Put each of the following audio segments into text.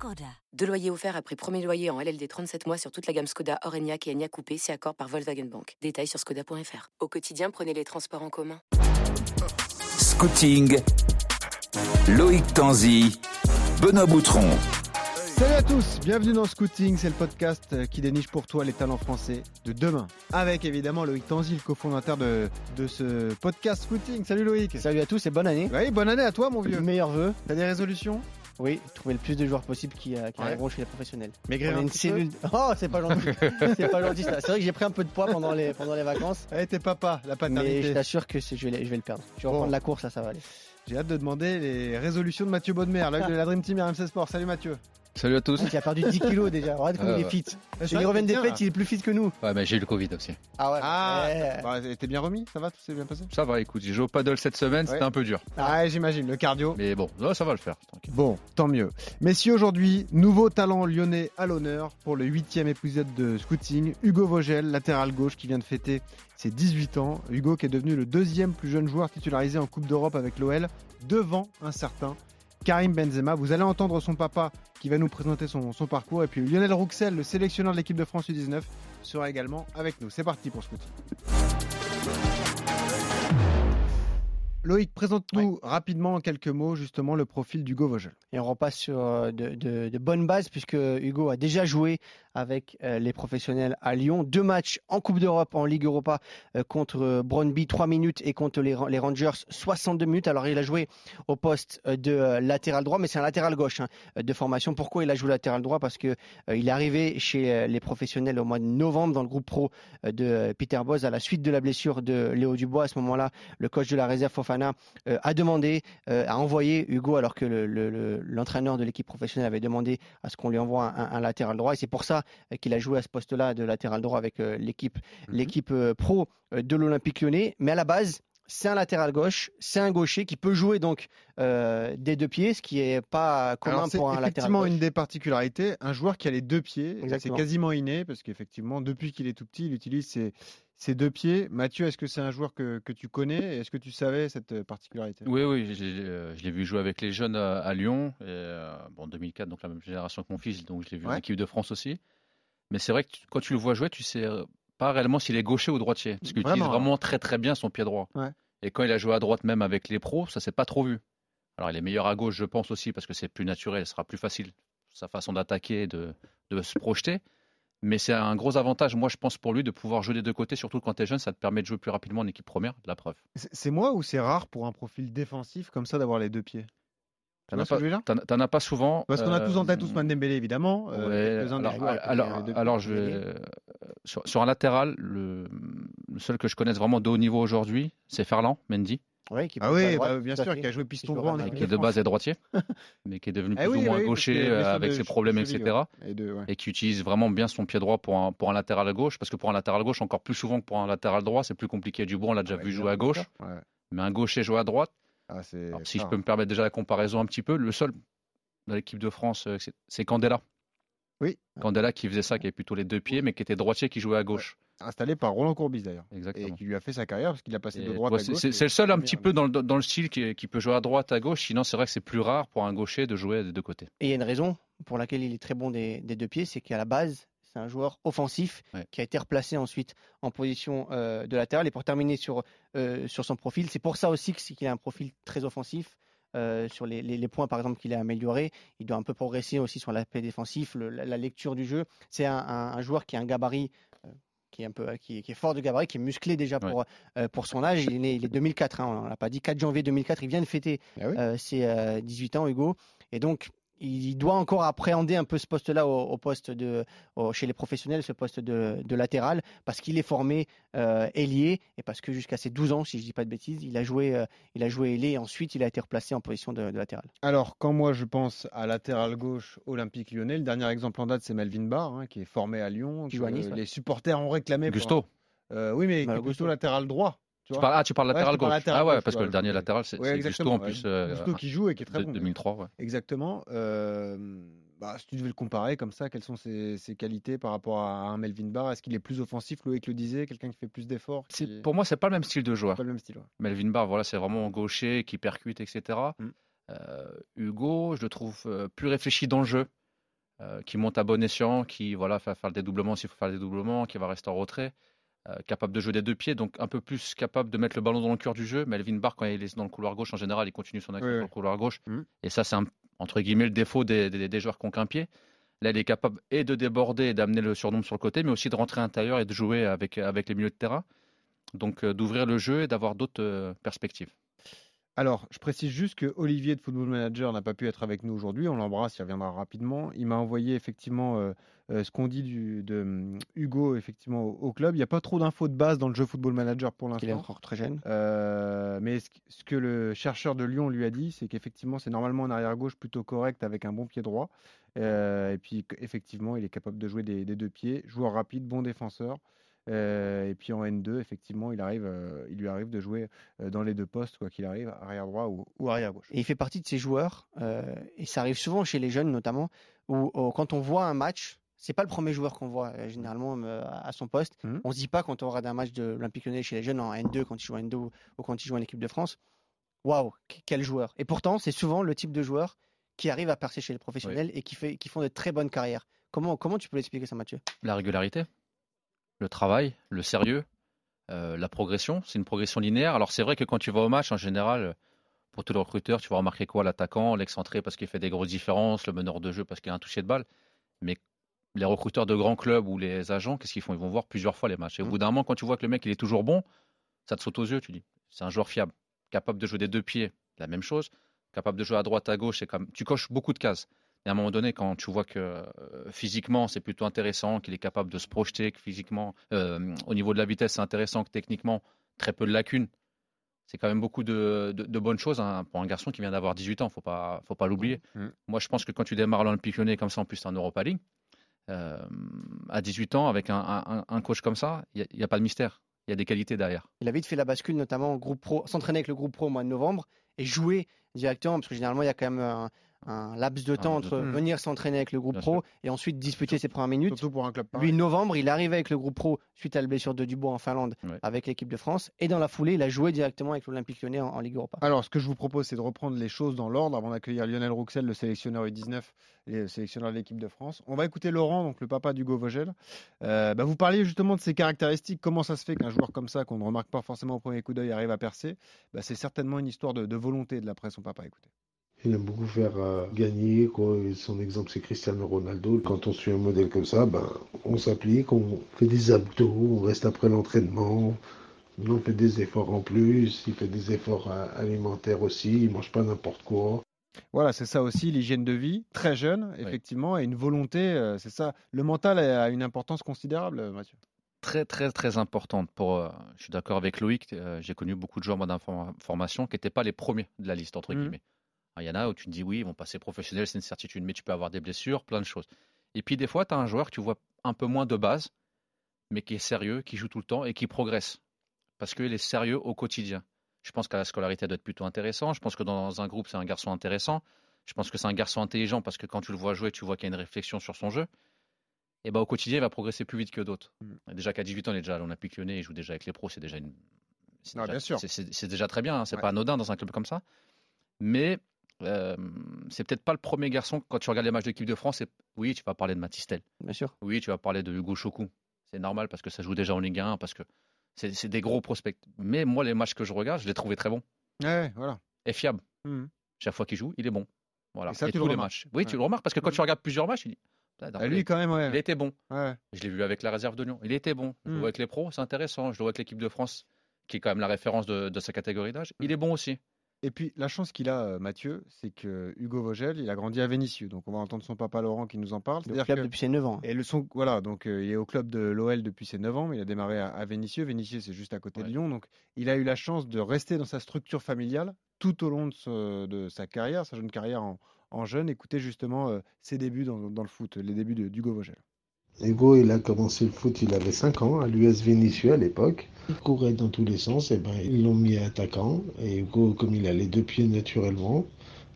Skoda. Deux loyers offerts après premier loyer en LLD 37 mois sur toute la gamme Skoda, Orenia et Enya Coupé, c'est accord par Volkswagen Bank. Détails sur skoda.fr. Au quotidien, prenez les transports en commun. Scouting, Loïc Tanzi, Benoît Boutron. Salut à tous, bienvenue dans Scouting, c'est le podcast qui déniche pour toi les talents français de demain. Avec évidemment Loïc Tanzi, le cofondateur de, de ce podcast Scouting. Salut Loïc. Salut à tous et bonne année. Oui, bonne année à toi mon vieux. Meilleurs vœux. T'as des résolutions? Oui, trouver le plus de joueurs possible qui, euh, qui Ouais. arriveront chez les professionnels. Maigrir un une petit peu cellule. Oh, c'est pas gentil. c'est pas gentil ça. C'est vrai que j'ai pris un peu de poids pendant les, pendant les vacances. Eh, t'es papa, la Mais je paternité. t'assure que je vais, je vais le perdre. Je vais Bon. reprendre la course, là, ça va aller. J'ai hâte de demander les résolutions de Mathieu Baudemer, l'œil de la Dream Team RMC Sport. Salut Mathieu. Salut à tous. Il a perdu 10 kilos déjà. Regarde comme Ah il est ouais. fit. Chez les reviennent des fêtes, il est plus fit que nous. Ouais, mais j'ai eu le Covid aussi. Ah ouais. Ah, Ouais. bah, t'es bien remis? Ça va Tout s'est bien passé? Ça va, écoute, j'ai joué au paddle cette semaine, c'était Ouais. un peu dur. Ah, j'imagine, le cardio. Mais bon, là, ça va le faire. Tranquille. Bon, tant mieux. Messieurs, aujourd'hui, nouveau talent lyonnais à l'honneur pour le huitième épisode de Scouting. Hugo Vogel, latéral gauche, qui vient de fêter ses 18 ans. Hugo qui est devenu le deuxième plus jeune joueur titularisé en Coupe d'Europe avec l'OL, devant un certain Karim Benzema. Vous allez entendre son papa qui va nous présenter son, son parcours. Et puis Lionel Rouxel, le sélectionneur de l'équipe de France U19, sera également avec nous. C'est parti pour Scouting. Loïc, présente-nous rapidement en quelques mots justement le profil d'Hugo Vogel. Et on repasse sur euh, de, de- de bonnes bases puisque Hugo a déjà joué avec euh, les professionnels à Lyon. Deux matchs en Coupe d'Europe, en Ligue Europa euh, contre euh, Brøndby, 3 minutes et contre les, Ra- les Rangers, 62 minutes. Alors il a joué au poste de latéral droit, mais c'est un latéral gauche hein, de formation. Pourquoi il a joué latéral droit? Parce que euh, il est arrivé chez les professionnels au mois de novembre dans le groupe pro de Peter Bosz à la suite de la blessure de Léo Dubois. À ce moment-là, le coach de la réserve Fofana a demandé, a envoyé Hugo alors que le- le- le- l'entraîneur de l'équipe professionnelle avait demandé à ce qu'on lui envoie un, un latéral droit. Et c'est pour ça euh, qu'il a joué à ce poste-là de latéral droit avec euh, l'équipe Mhm. l'équipe euh, pro de l'Olympique lyonnais. Mais à la base, c'est un latéral gauche, c'est un gaucher qui peut jouer donc euh, des deux pieds, ce qui est pas commun c'est pour un latéral effectivement gauche. une des particularités, un joueur qui a les deux pieds, c'est quasiment inné parce qu'effectivement depuis qu'il est tout petit, il utilise ses, ses deux pieds. Mathieu, est-ce que c'est un joueur que, que tu connais? Est-ce que tu savais cette euh, particularité? Oui, oui, euh, je l'ai vu jouer avec les jeunes à, à Lyon. Et, euh, bon, 2004, donc la même génération que mon fils, donc je l'ai vu en Ouais. équipe de France aussi. Mais c'est vrai que tu- quand tu le vois jouer, tu sais pas réellement s'il est gaucher ou droitier. Parce qu'il utilise Vraiment, vraiment très très bien son pied droit. Ouais. Et quand il a joué à droite, même avec les pros, ça s'est pas trop vu. Alors il est meilleur à gauche, je pense aussi, parce que c'est plus naturel, ce sera plus facile sa façon d'attaquer, de, de se projeter. Mais c'est un gros avantage, moi je pense pour lui, de pouvoir jouer des deux côtés, surtout quand tu es jeune, ça te permet de jouer plus rapidement en équipe première, la preuve. C'est moi ou c'est rare pour un profil défensif comme ça d'avoir les deux pieds? T'en as ce que je veux dire? T'en t'en as pas souvent. Parce qu'on a tous en tête euh, Ousmane Dembélé évidemment. euh, alors, je vais, euh, sur, sur un latéral, le, le seul que je connaisse vraiment de haut niveau aujourd'hui, c'est Ferland, Mendy, Ouais, qui Ah peut jouer à oui, droite, bah, bien sûr, qui a joué piston droit qui est de base est droitier, mais qui est devenu Eh plus oui, ou moins oui, gaucher euh, avec de ses problèmes, etc. Et deux, ouais. Et qui utilise vraiment bien son pied droit pour un, pour un latéral à gauche, parce que pour un latéral gauche, encore plus souvent que pour un latéral droit, c'est plus compliqué. Dubois, on l'a déjà Ouais, vu jouer à gauche, Ouais. mais un gaucher jouer à droite. Ah, Alors, si je peux me permettre déjà la comparaison un petit peu, le seul dans l'équipe de France, euh, c'est Candela. Oui. Candela qui faisait ça, qui avait plutôt les deux pieds, mais qui était droitier, qui jouait à gauche. Installé par Roland Courbis d'ailleurs. Et Exactement. qui lui a fait sa carrière parce qu'il a passé Et de droite à c'est- gauche. C'est et le seul un petit peu dans le, dans le style qui, qui peut jouer à droite, à gauche. Sinon, c'est vrai que c'est plus rare pour un gaucher de jouer des deux côtés. Et il y a une raison pour laquelle il est très bon des, des deux pieds, c'est qu'à la base, c'est un joueur offensif Ouais. qui a été replacé ensuite en position euh, de latéral. Et pour terminer sur, euh, sur son profil, c'est pour ça aussi que c'est qu'il a un profil très offensif. Euh, sur les, les- les points, par exemple, qu'il a amélioré, il doit un peu progresser aussi sur l'aspect défensif, le- la, la lecture du jeu. C'est un, un- un joueur qui a un gabarit. euh, qui est un peu qui est, qui est fort de gabarit, qui est musclé déjà Ouais. pour, euh, pour son âge. Il est né, il est 2004, hein, on l'a pas dit, 4 janvier 2004. Il vient de fêter Ah oui ses euh, 18 ans, Hugo. Et donc, il doit encore appréhender un peu ce poste-là au, au poste de, au- chez les professionnels, ce poste de, de latéral, parce qu'il est formé euh, ailier et parce que jusqu'à ses 12 ans, si je dis pas de bêtises, il a joué, euh, il a joué ailier et ensuite il a été replacé en position de, de latéral. Alors, quand moi je pense à latéral gauche olympique lyonnais, le dernier exemple en date c'est Melvin Barr, hein, qui est formé à Lyon. Qui que joue à Nice, ouais. Les supporters ont réclamé. Gusto. Euh, oui, mais Bah, Gusto. latéral droit. Tu vois parles, ah, tu parles Ouais, latéral parle gauche. latéral ah ouais, gauche, parce que le dernier latéral, c'est Ouais, Gusto en ouais. plus. euh, Gusto qui joue et qui est très de- bon. 2003, ouais. Exactement. Euh, bah, si tu devais le comparer comme ça, quelles sont ses, ses qualités par rapport à un Melvin Barr? Est-ce qu'il est plus offensif, Loïc le disait, quelqu'un qui fait plus d'efforts qui- Pour moi, c'est pas le même style de joueur. pas le même style. ouais. Melvin Barr, voilà, c'est vraiment gaucher, qui percute, etc. Mm. Euh, Hugo, je le trouve euh, plus réfléchi dans le jeu, euh, qui monte à bon escient, qui voilà, fait faire le dédoublement s'il faut faire le dédoublement, qui va rester en retrait, euh, capable de jouer des deux pieds, donc un peu plus capable de mettre le ballon dans le cœur du jeu. Melvin Barr, quand il est dans le couloir gauche, en général, il continue son action Oui, sur oui. le couloir gauche. Mm. Et ça, c'est entre guillemets le défaut des, des- des joueurs qui ont qu'un pied. Là, il est capable et de déborder et d'amener le surnombre sur le côté, mais aussi de rentrer à l'intérieur et de jouer avec, avec les milieux de terrain. Donc euh, d'ouvrir le jeu et d'avoir d'autres euh, perspectives. Alors, je précise juste que Olivier de Football Manager n'a pas pu être avec nous aujourd'hui. On l'embrasse, il reviendra rapidement. Il m'a envoyé effectivement euh, euh, ce qu'on dit du, de hum, Hugo effectivement au, au club. Il n'y a pas trop d'infos de base dans le jeu Football Manager pour Il est l'instant. encore très jeune. Euh, mais ce, ce que le chercheur de Lyon lui a dit, c'est qu'effectivement, c'est normalement un arrière-gauche plutôt correct avec un bon pied droit. Et puis, effectivement, il est capable de jouer des, des deux pieds. Joueur rapide, bon défenseur. Euh, et puis en N2, effectivement, il, arrive, euh, il lui arrive de jouer euh, dans les deux postes, quoi qu'il arrive, arrière droit ou, ou arrière gauche. Et il fait partie de ces joueurs, euh, et ça arrive souvent chez les jeunes notamment, où, où quand on voit un match, c'est pas le premier joueur qu'on voit euh, généralement euh, à son poste. Mhm. On se dit pas quand on regarde un match de l'Olympique Lyonnais chez les jeunes en N2, quand il joue en N2 ou ou quand il joue en équipe de France, waouh, qu- quel joueur. Et pourtant, c'est souvent le type de joueur qui arrive à percer chez les professionnels et qui, fait, qui font de très bonnes carrières. Comment, comment tu peux l'expliquer ça, Mathieu? La régularité, le travail, le sérieux, euh, la progression. C'est une progression linéaire. Alors c'est vrai que quand tu vas au match, en général, pour tous les recruteurs, tu vas remarquer quoi? L'attaquant, l'excentré parce qu'il fait des grosses différences, le meneur de jeu parce qu'il a un toucher de balle. Mais les recruteurs de grands clubs ou les agents, qu'est-ce qu'ils font? Ils vont voir plusieurs fois les matchs. Et au Mhm. bout d'un moment, quand tu vois que le mec il est toujours bon, ça te saute aux yeux. Tu dis, c'est un joueur fiable, capable de jouer des deux pieds, la même chose, capable de jouer à droite, à gauche. Comme tu coches beaucoup de cases. Et à un moment donné, quand tu vois que euh, physiquement c'est plutôt intéressant, qu'il est capable de se projeter, que physiquement, euh, au niveau de la vitesse, c'est intéressant, que techniquement, très peu de lacunes. C'est quand même beaucoup de, de- de bonnes choses hein, pour un garçon qui vient d'avoir 18 ans, faut pas, faut pas l'oublier. Mm. Moi, je pense que quand tu démarres l'Olympique Lyonnais comme ça, en plus, c'est en Europa League, euh, à 18 ans, avec un, un- un coach comme ça, il n'y a, pas de mystère. Il y a des qualités derrière. Il a vite fait la bascule, notamment au groupe pro, s'entraîner avec le groupe pro au mois de novembre et jouer directement, parce que généralement, il y a quand même un, un laps de Un temps entre venir s'entraîner avec le groupe Bien pro et ensuite disputer ses premières minutes. Surtout pour un club pareil. Lui, novembre, il arrivé avec le groupe pro suite à la blessure de Dubois en Finlande Ouais. avec l'équipe de France. Et dans la foulée, il a joué directement avec l'Olympique lyonnais en, en Ligue Europa. Alors, ce que je vous propose, c'est de reprendre les choses dans l'ordre avant d'accueillir Lionel Rouxel, le sélectionneur U19 et le sélectionneur de l'équipe de France. On va écouter Laurent, donc le papa d'Hugo Vogel. Euh, bah, vous parliez justement de ses caractéristiques. Comment ça se fait qu'un joueur comme ça, qu'on ne remarque pas forcément au premier coup d'œil, arrive à percer? Bah, C'est certainement une histoire de, de volonté de l'après son papa. Écoutez. Il aime beaucoup faire euh, gagner. Quoi. Son exemple, c'est Cristiano Ronaldo. Quand on suit un modèle comme ça, ben, on s'applique, on fait des abdos, on reste après l'entraînement. On fait des efforts en plus. Il fait des efforts euh, alimentaires aussi. Il mange pas n'importe quoi. Voilà, c'est ça aussi, l'hygiène de vie, très jeune, Oui. effectivement, et une volonté, euh, c'est ça. Le mental a une importance considérable, Mathieu. Très, très, très importante. Pour, euh, je suis d'accord avec Loïc. euh, J'ai connu beaucoup de joueurs d'information qui n'étaient pas les premiers de la liste, entre Mhm. guillemets. Il y en a où tu te dis oui, ils vont passer professionnels, c'est une certitude, mais tu peux avoir des blessures, plein de choses. Et puis des fois, tu as un joueur que tu vois un peu moins de base, mais qui est sérieux, qui joue tout le temps et qui progresse. Parce qu'il est sérieux au quotidien. Je pense qu'à la scolarité, elle doit être plutôt intéressant. Je pense que dans un groupe, c'est un garçon intéressant. Je pense que c'est un garçon intelligent parce que quand tu le vois jouer, tu vois qu'il y a une réflexion sur son jeu. Et ben au quotidien, il va progresser plus vite que d'autres. Mm. Déjà qu'à 18 ans, il est déjà à l'Olympique lyonnais, il joue déjà avec les pros, c'est déjà une. c'est Ah, déjà- bien sûr. c'est- C'est c'est déjà très bien, hein, c'est Ouais. pas anodin dans un club comme ça. Mais euh, c'est peut-être pas le premier garçon, quand tu regardes les matchs de l'équipe de France, c'est- oui, tu vas parler de Matistel. Bien sûr. Oui, tu vas parler de Hugo Chocou. C'est normal parce que ça joue déjà en Ligue 1, parce que c'est des gros prospects. Mais moi, les matchs que je regarde, je les trouvais très bons Ouais, voilà. et fiables. Mhm. Chaque fois qu'il joue, il est bon. Voilà. Et ça, tu tous le les remarques. matchs. Oui, tu le remarques parce que quand Mhm. tu regardes plusieurs matchs, tu dis. Putain, Ah, lui, quand même, ouais. il était bon. ouais. Je l'ai vu avec la réserve de Lyon. Il était bon. Je le Mm. vois avec les pros, c'est intéressant. Je le vois avec l'équipe de France, qui est quand même la référence de, de sa catégorie d'âge. Il est bon aussi. Et puis, la chance qu'il a, euh, Mathieu, c'est que Hugo Vogel, il a grandi à Vénissieux. Donc, on va entendre son papa Laurent qui nous en parle. Le club que- depuis ses 9 ans. Et le son, voilà, donc euh, il est au club de l'OL depuis ses 9 ans, mais il a démarré à, à Vénissieux. Vénissieux, c'est juste à côté de. Lyon. Donc, il a eu la chance de rester dans sa structure familiale tout au long de, ce- de sa carrière, sa jeune carrière en, en jeune. Écoutez justement euh, ses débuts dans, dans le foot, les débuts d'Hugo Vogel. Hugo, il a commencé le foot, il avait 5 ans, à l'US Vénissieux à l'époque. Il courait dans tous les sens, et ben ils l'ont mis attaquant. Et Hugo, comme il a les deux pieds naturellement,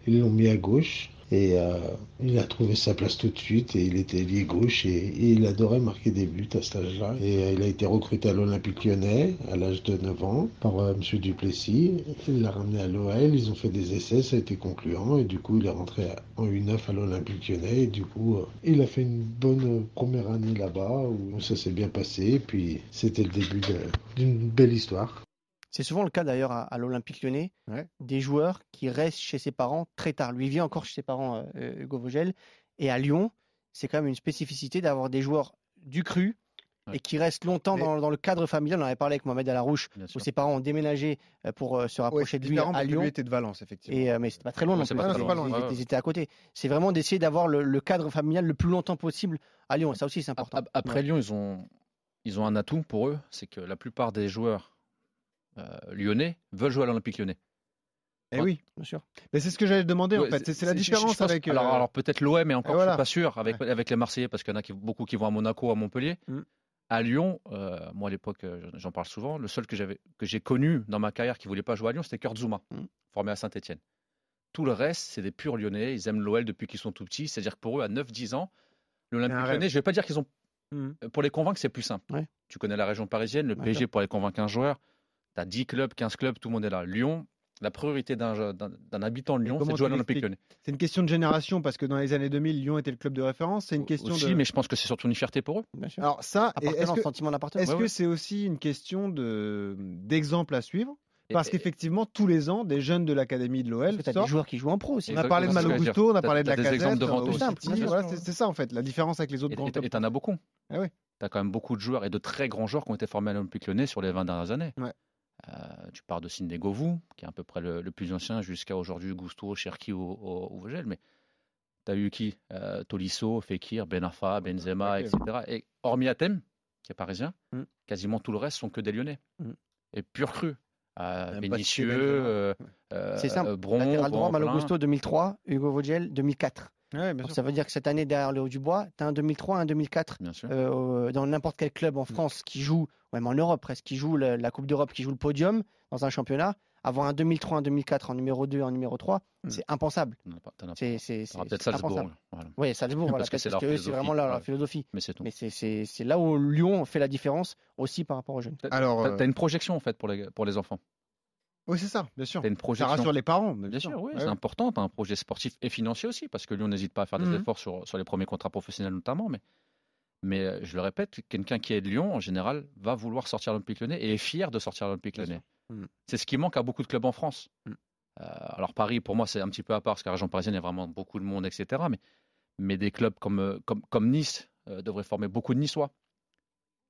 ils l'ont mis à gauche. Et euh, il a trouvé sa place tout de suite et il était lié gauche et, il adorait marquer des buts à cet âge-là. Et euh, il a été recruté à l'Olympique lyonnais à l'âge de 9 ans par euh, M. Duplessis. Il l'a ramené à l'OL, ils ont fait des essais, ça a été concluant et du coup il est rentré en U9 à l'Olympique lyonnais et du coup il a fait une bonne première année là-bas où ça s'est bien passé et puis c'était le début d'une belle histoire. C'est souvent le cas d'ailleurs à, à l'Olympique lyonnais, Ouais. des joueurs qui restent chez ses parents très tard. Lui vit encore chez ses parents, euh, Hugo Vogel. Et à Lyon, c'est quand même une spécificité d'avoir des joueurs du cru Ouais. et qui restent longtemps Mais- dans, dans le cadre familial. On en avait parlé avec Mohamed Alarouche, où ses parents ont déménagé euh, pour euh, se Ouais, rapprocher c'est de lui à Lyon. lui était de Valence, effectivement. Et, euh, mais c'était pas très loin Ouais, non c'est plus. pas très loin, ils, ouais. étaient- ils étaient à côté. C'est vraiment d'essayer d'avoir le, le cadre familial le plus longtemps possible à Lyon. Ça aussi, c'est important. Ap- Après Lyon, ils ont, ils ont un atout pour eux, c'est que la plupart des joueurs euh, lyonnais veulent jouer à l'Olympique lyonnais. Eh oui, Bien sûr. mais c'est ce que j'allais demander en fait. C'est- la je- je différence pense- avec. euh, Alors, alors peut-être l'OM, mais encore, voilà. je suis pas sûr, avec, avec les Marseillais, parce qu'il y en a qui, beaucoup qui vont à Monaco, à Montpellier. Mm. À Lyon, euh, moi à l'époque, euh, j'en parle souvent, le seul que j'avais que j'ai connu dans ma carrière qui voulait pas jouer à Lyon, c'était Kurt Zouma, Mm. formé à Saint-Etienne. Tout le reste, c'est des purs Lyonnais, ils aiment l'OL depuis qu'ils sont tout petits, c'est-à-dire que pour eux, à 9-10 ans, l'Olympique rêve. lyonnais, je vais pas dire qu'ils ont... Mhm. Pour les convaincre, c'est plus simple. Ouais. Tu connais la région parisienne, le PSG pour aller convaincre un joueur, tu as 10 clubs, 15 clubs, tout le monde est là. Lyon, la priorité d'un habitant de Lyon, c'est de jouer à l'Olympique lyonnais. C'est une question de génération parce que dans les années 2000, Lyon était le club de référence. C'est une question Aussi, de. mais je pense que c'est surtout une fierté pour eux. Bien sûr. Alors ça, est-ce que sentiment d'appartenance. est-ce Ouais, que ouais. c'est aussi une question de d'exemple à suivre? Parce qu'effectivement, tous les ans, des jeunes de l'académie de l'OL tu as des sortent. joueurs qui jouent en pro aussi. On a parlé de c'est ce que Malo j'allais dire. Gusto, on a T'as- parlé de t'as la casette. voilà, c'est ça en fait, la différence avec les autres grands Et clubs. et t'en as beaucoup. Ah oui. Tu as quand même beaucoup de joueurs et de très grands joueurs qui ont été formés à l'Olympique lyonnais sur les 20 dernières années. Ouais. Euh, tu pars de Sidney Govou, qui est à peu près le, le plus ancien, jusqu'à aujourd'hui Gusto, Cherki ou, ou, ou Vogel. Mais tu as eu qui? Euh, Tolisso, Fekir, Benafa, Benzema, etc. Et hormis Athème, qui est parisien, Mm. quasiment tout le reste sont que des Lyonnais. Mm. Et pur cru. Euh, Cité Benzema. euh, C'est simple. euh, Bron, Latéral droit, Malo Blanc, Gusto 2003, Hugo Vogel 2004. Ouais, bien Donc, sûr. ça veut dire que cette année derrière le haut du bois, tu as un 2003, un 2004 Bien sûr. euh, dans n'importe quel club en France qui joue, ou même en Europe presque, qui joue le- la Coupe d'Europe, qui joue le podium dans un championnat, avoir un 2003, un 2004 en numéro 2, en numéro 3, Mm. c'est impensable. As as. C'est peut-être Salzbourg. voilà. Oui, Salzbourg, voilà, Parce que peut-être c'est parce leur que eux, c'est vraiment philosophie, leur, leur philosophie. Mais c'est tout. Mais c'est- c'est c'est là où Lyon fait la différence aussi par rapport aux jeunes. Alors, T'as euh, t'as une projection en fait pour les, pour les enfants? Oui, c'est ça, bien sûr. Une Ça rassure les parents, Bien sûr, oui, Ouais, c'est ouais. important. T'as un projet sportif et financier aussi, parce que Lyon n'hésite pas à faire des Mhm. efforts sur, sur les premiers contrats professionnels notamment. Mais, mais euh, je le répète, quelqu'un qui est de Lyon, en général, va vouloir sortir l'Olympique lyonnais et est fier de sortir l'Olympique lyonnais. Mhm. C'est ce qui manque à beaucoup de clubs en France. Mhm. Euh, alors Paris, pour moi, c'est un petit peu à part, parce que la région parisienne, il y a vraiment beaucoup de monde, etc. Mais, mais des clubs comme, euh, comme, comme Nice euh, devraient former beaucoup de Niçois.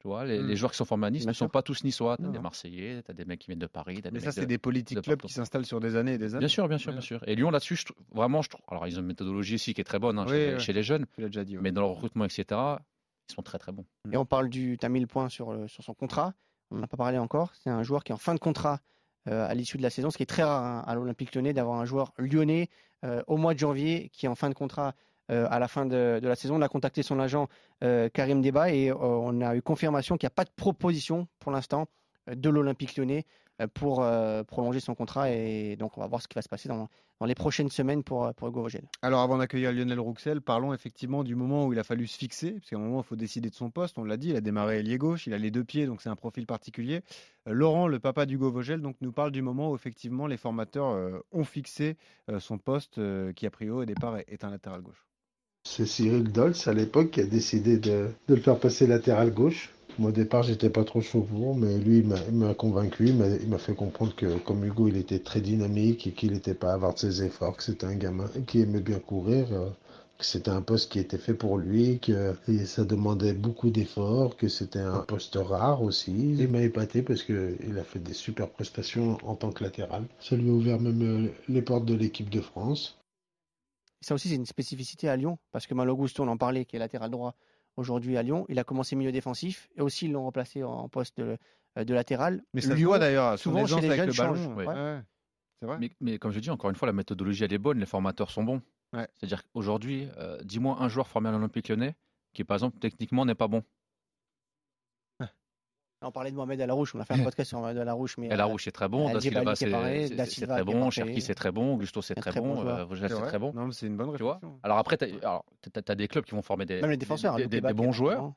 Tu vois, les, les joueurs qui sont formés à Nice Bien ne sont pas tous niçois. Tu as Non, des. Marseillais, tu as des mecs qui viennent de Paris. Mais des ça, c'est de- des politiques de clubs qui s'installent sur des années et des années. Bien sûr, bien sûr, Ouais. bien sûr. Et Lyon là-dessus, je vraiment, je trouve- alors ils ont une méthodologie aussi qui est très bonne hein, Oui, chez, ouais. chez les jeunes, Tu l'as déjà dit. ouais. mais dans le recrutement, etc., ils sont très très bons. Et on parle du. Tu as mis le point sur, sur son contrat. On n'en a pas parlé encore. C'est un joueur qui est en fin de contrat euh, à l'issue de la saison, ce qui est très rare hein, à l'Olympique lyonnais d'avoir un joueur lyonnais euh, au mois de janvier qui est en fin de contrat euh, à la fin de, la saison. On a contacté son agent euh, Karim Deba et euh, on a eu confirmation qu'il n'y a pas de proposition pour l'instant de l'Olympique lyonnais pour prolonger son contrat. Et donc on va voir ce qui va se passer dans, les prochaines semaines pour, pour Hugo Vogel. Alors avant d'accueillir Lionel Rouxel, parlons effectivement du moment où il a fallu se fixer, parce qu'à un moment il faut décider de son poste, on l'a dit, il a démarré ailier gauche, il a les deux pieds, donc c'est un profil particulier. Laurent, le papa d'Hugo Vogel, donc, nous parle du moment où effectivement les formateurs ont fixé son poste, qui a priori au départ est un latéral gauche. C'est Cyril Dolce à l'époque qui a décidé de, le faire passer latéral gauche. Moi, au départ, j'étais pas trop chaud pour, mais lui, il m'a- convaincu. Il m'a- fait comprendre que, comme Hugo, il était très dynamique et qu'il n'était pas avoir de ses efforts, que c'était un gamin qui aimait bien courir, euh, que c'était un poste qui était fait pour lui, que ça demandait beaucoup d'efforts, que c'était un poste rare aussi. Il m'a épaté parce que il a fait des super prestations en tant que latéral. Ça lui a ouvert même euh, les portes de l'équipe de France. Ça aussi, c'est une spécificité à Lyon, parce que Malo Gusto, on en parlait, qui est latéral droit aujourd'hui à Lyon, il a commencé milieu défensif, et aussi ils l'ont remplacé en poste de, euh, de latéral. Mais ça Lyon, voit d'ailleurs, souvent, chez les avec jeunes le ballon. change, ouais. Ouais, ouais. C'est vrai Mais, mais comme je dis, encore une fois, la méthodologie, elle est bonne, les formateurs sont bons. Ouais. C'est-à-dire qu'aujourd'hui, euh, dis-moi un joueur formé à l'Olympique lyonnais qui par exemple techniquement n'est pas bon. On parlait de Mohamed Alarouche, on a fait un podcast sur Mohamed Alarouche. Mais El Arouche est très bon, Da Silva est c'est très bon. Cherki c'est très bon, Gusto c'est très bon joueur. euh, Vogel C'est très bon. Non, mais c'est une bonne Tu vois réflexion. Alors après, tu as, des clubs qui vont former des, est bons joueurs,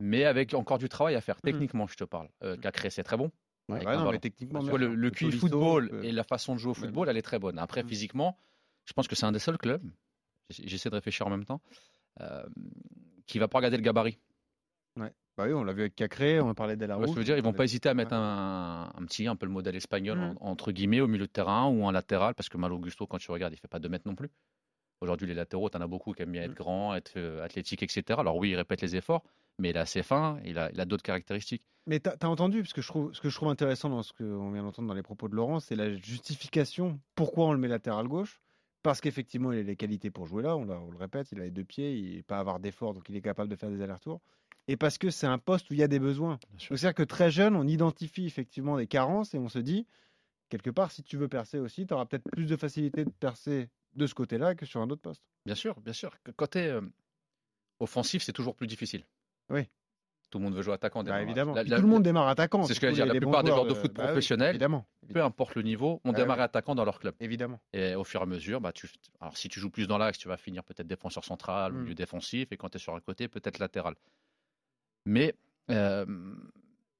mais avec encore du travail à faire. Mhm. Techniquement, je te parle. Euh, Cacré, c'est très bon. Ouais. Ouais, non, mais techniquement, vois, le, le QI football euh, et la façon de jouer au football, elle est très bonne. Après, Mhm. physiquement, je pense que c'est un des seuls clubs, j'essaie de réfléchir en même temps, euh, qui va pas regarder le gabarit. Bah oui, on l'a vu avec Cacré, on a parlé Tu ce que je veux dire Ils vont on pas hésiter à mettre Ouais. un, un petit, un peu le modèle espagnol, en- entre guillemets, au milieu de terrain ou un latéral, parce que Malo Gusto, quand tu regardes, il fait pas 2 mètres non plus. Aujourd'hui, les latéraux, tu en as beaucoup qui aiment bien être Mhm. grands, être euh, athlétiques, etc. Alors oui, il répète les efforts, mais il est assez fin, il a, il a d'autres caractéristiques. Mais t'as as entendu, parce que je trouve, ce que je trouve intéressant dans ce qu'on vient d'entendre dans les propos de Laurent, c'est la justification pourquoi on le met latéral gauche. Parce qu'effectivement, il a les qualités pour jouer là, on, l'a- on le répète, il a les deux pieds, il n'est pas à avoir d'efforts, donc il est capable de faire des allers-retours. Et parce que c'est un poste où il y a des besoins. C'est-à-dire que très jeune, on identifie effectivement des carences et on se dit, quelque part, si tu veux percer aussi, tu auras peut-être plus de facilité de percer de ce côté-là que sur un autre poste. Bien sûr, bien sûr. Côté euh, offensif, c'est toujours plus difficile. Oui. Tout le monde veut jouer attaquant. Bah, évidemment. La- Puis la- tout le monde démarre attaquant. C'est ce que j'allais dire, la plupart des joueurs de foot bah oui, professionnels, évidemment. peu importe le niveau, on Bah démarre oui. attaquant dans leur club. Évidemment. Et au fur et à mesure, bah, tu... Alors, si tu joues plus dans l'axe, tu vas finir peut-être défenseur central, Mm. milieu défensif, et quand tu es sur un côté, peut-être latéral. Mais euh,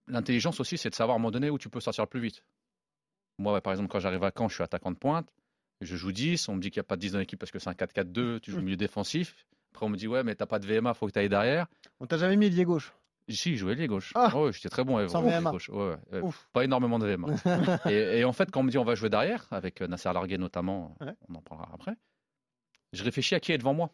l'intelligence aussi, c'est de savoir à un moment donné où tu peux sortir le plus vite. Moi, ouais, par exemple, quand j'arrive à Caen, je suis attaquant de pointe, je joue 10, on me dit qu'il n'y a pas de 10 dans l'équipe parce que c'est un 4-4-2, tu joues Mm. milieu défensif. Après, on me dit, ouais, mais t'as pas de VMA, faut que tu ailles derrière. On t'a jamais mis lié gauche? Si, je jouais les gauches. Ah ouais, j'étais très bon à Sans à VMA. gauche. Ouais. Pas énormément de VMA. et, et en fait, quand on me dit on va jouer derrière, avec euh, Nasser Larguet notamment, on en parlera après, je réfléchis à qui est devant moi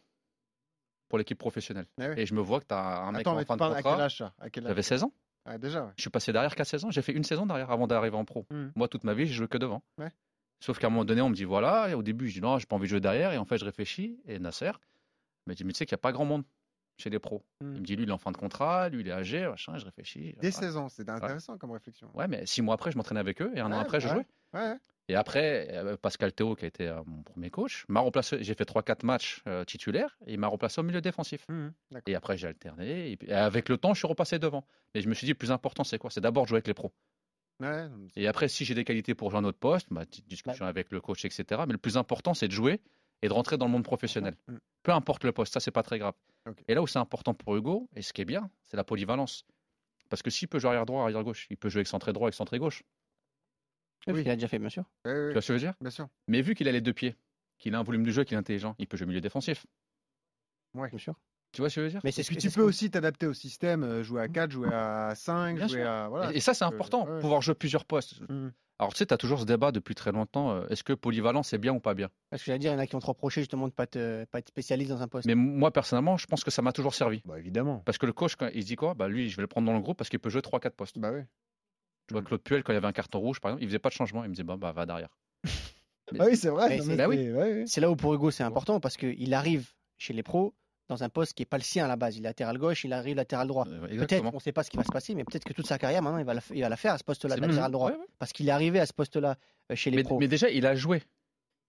pour l'équipe professionnelle. Ah oui. Et je me vois que tu as un mec Attends, en fin de contrat. J'avais 16 ans. Ah, déjà, ouais. Je suis passé derrière 4 saisons. J'ai fait une saison derrière avant d'arriver en pro. Hmm. Moi, toute ma vie, j'ai joué que devant. Ouais. Sauf qu'à un moment donné, on me dit voilà. Et au début, je dis non, j'ai pas envie de jouer derrière. Et en fait, je réfléchis. Et Nasser me dit mais tu sais qu'il n'y a pas grand monde chez les pros. Hmm. Il me dit lui, il est en fin de contrat. Lui, il est âgé. Machin. Je réfléchis. Dès Voilà. 16 ans, c'est intéressant comme réflexion. Ouais, mais six mois après, je m'entraînais avec eux. Et un an Ouais, après, je ouais. jouais. Ouais. Et après, euh, Pascal Théo, qui a été euh, mon premier coach, m'a remplacé. J'ai fait 3-4 matchs euh, titulaires et il m'a remplacé au milieu défensif. Mhm, d'accord. Et après, j'ai alterné. Et, puis- et avec le temps, je suis repassé devant. Mais je me suis dit, le plus important, c'est quoi? C'est d'abord jouer avec les pros. Ouais, Et après, si j'ai des qualités pour jouer un autre poste, bah, petite discussion avec le coach, etc. Mais le plus important, c'est de jouer et de rentrer dans le monde professionnel. Mm. Peu importe le poste, ça, c'est pas très grave. Et là où c'est important pour Hugo, et ce qui est bien, c'est la polyvalence. Parce que s'il peut jouer arrière droit, arrière gauche, il peut jouer excentré droit, excentré gauche. Oui, Il a déjà fait, bien sûr. Tu vois ce que je veux dire? Bien sûr. Mais vu qu'il a les deux pieds, qu'il a un volume de jeu, qu'il est intelligent, il peut jouer milieu défensif. Ouais. Bien sûr. Tu vois ce que je veux dire? Mais c'est puis que- tu peux aussi t'adapter au système, euh, jouer à 4, jouer à 5, Bien jouer sûr. à. Voilà. Et, et ça, c'est peux- important, ouais. pouvoir jouer plusieurs postes. Mhm. Alors, tu sais, tu as toujours ce débat depuis très longtemps. euh, Est-ce que polyvalent, c'est bien ou pas bien? Parce que j'allais dire, il y en a qui ont trop reproché justement de ne pas, te- pas être spécialiste dans un poste. Mais moi, personnellement, je pense que ça m'a toujours servi. Bah évidemment. Parce que le coach, quand il se dit quoi? Bah, Lui, je vais le prendre dans le groupe parce qu'il peut jouer 3-4 postes. Bah oui. Tu vois, Claude Puel, quand il y avait un carton rouge, par exemple, il faisait pas de changement. Il me disait bah, bah va derrière. Ah oui, c'est vrai. C'est- bah oui. c'est- ouais, ouais. C'est là où pour Hugo c'est important parce qu'il arrive chez les pros dans un poste qui n'est pas le sien à la base. Il est latéral gauche, il arrive latéral droit. Euh, Peut-être, on ne sait pas ce qui va se passer, mais peut-être que toute sa carrière maintenant il va la, il va la faire à ce poste-là, latéral droit. Ouais, ouais. Parce qu'il est arrivé à ce poste-là euh, chez les Mais, pros. mais déjà, il a joué.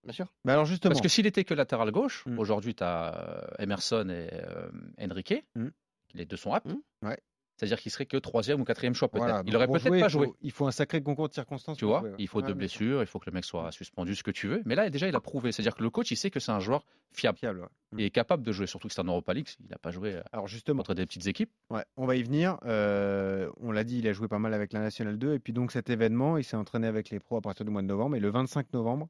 Bien sûr. Mais alors justement. Parce que s'il était que latéral gauche, Mm. aujourd'hui, tu as Emerson et euh, Enrique. Mm. Les deux sont aptes. Mm. Ouais. C'est-à-dire qu'il serait que troisième ou quatrième choix, peut-être. voilà, il aurait peut-être pas joué. Il faut un sacré concours de circonstances. Tu vois, jouer, ouais. il faut Ouais, deux blessures, il faut que le mec soit suspendu, ce que tu veux. Mais là, déjà, il a prouvé. C'est-à-dire que le coach, il sait que c'est un joueur fiable Fiable, ouais. et est capable de jouer. Surtout que c'est en Europa League. Il n'a pas joué euh, Alors justement, contre des petites équipes. Ouais, on va y venir. Euh, on l'a dit, il a joué pas mal avec la Nationale 2. Et puis donc cet événement, il s'est entraîné avec les pros à partir du mois de novembre. Et le 25 novembre,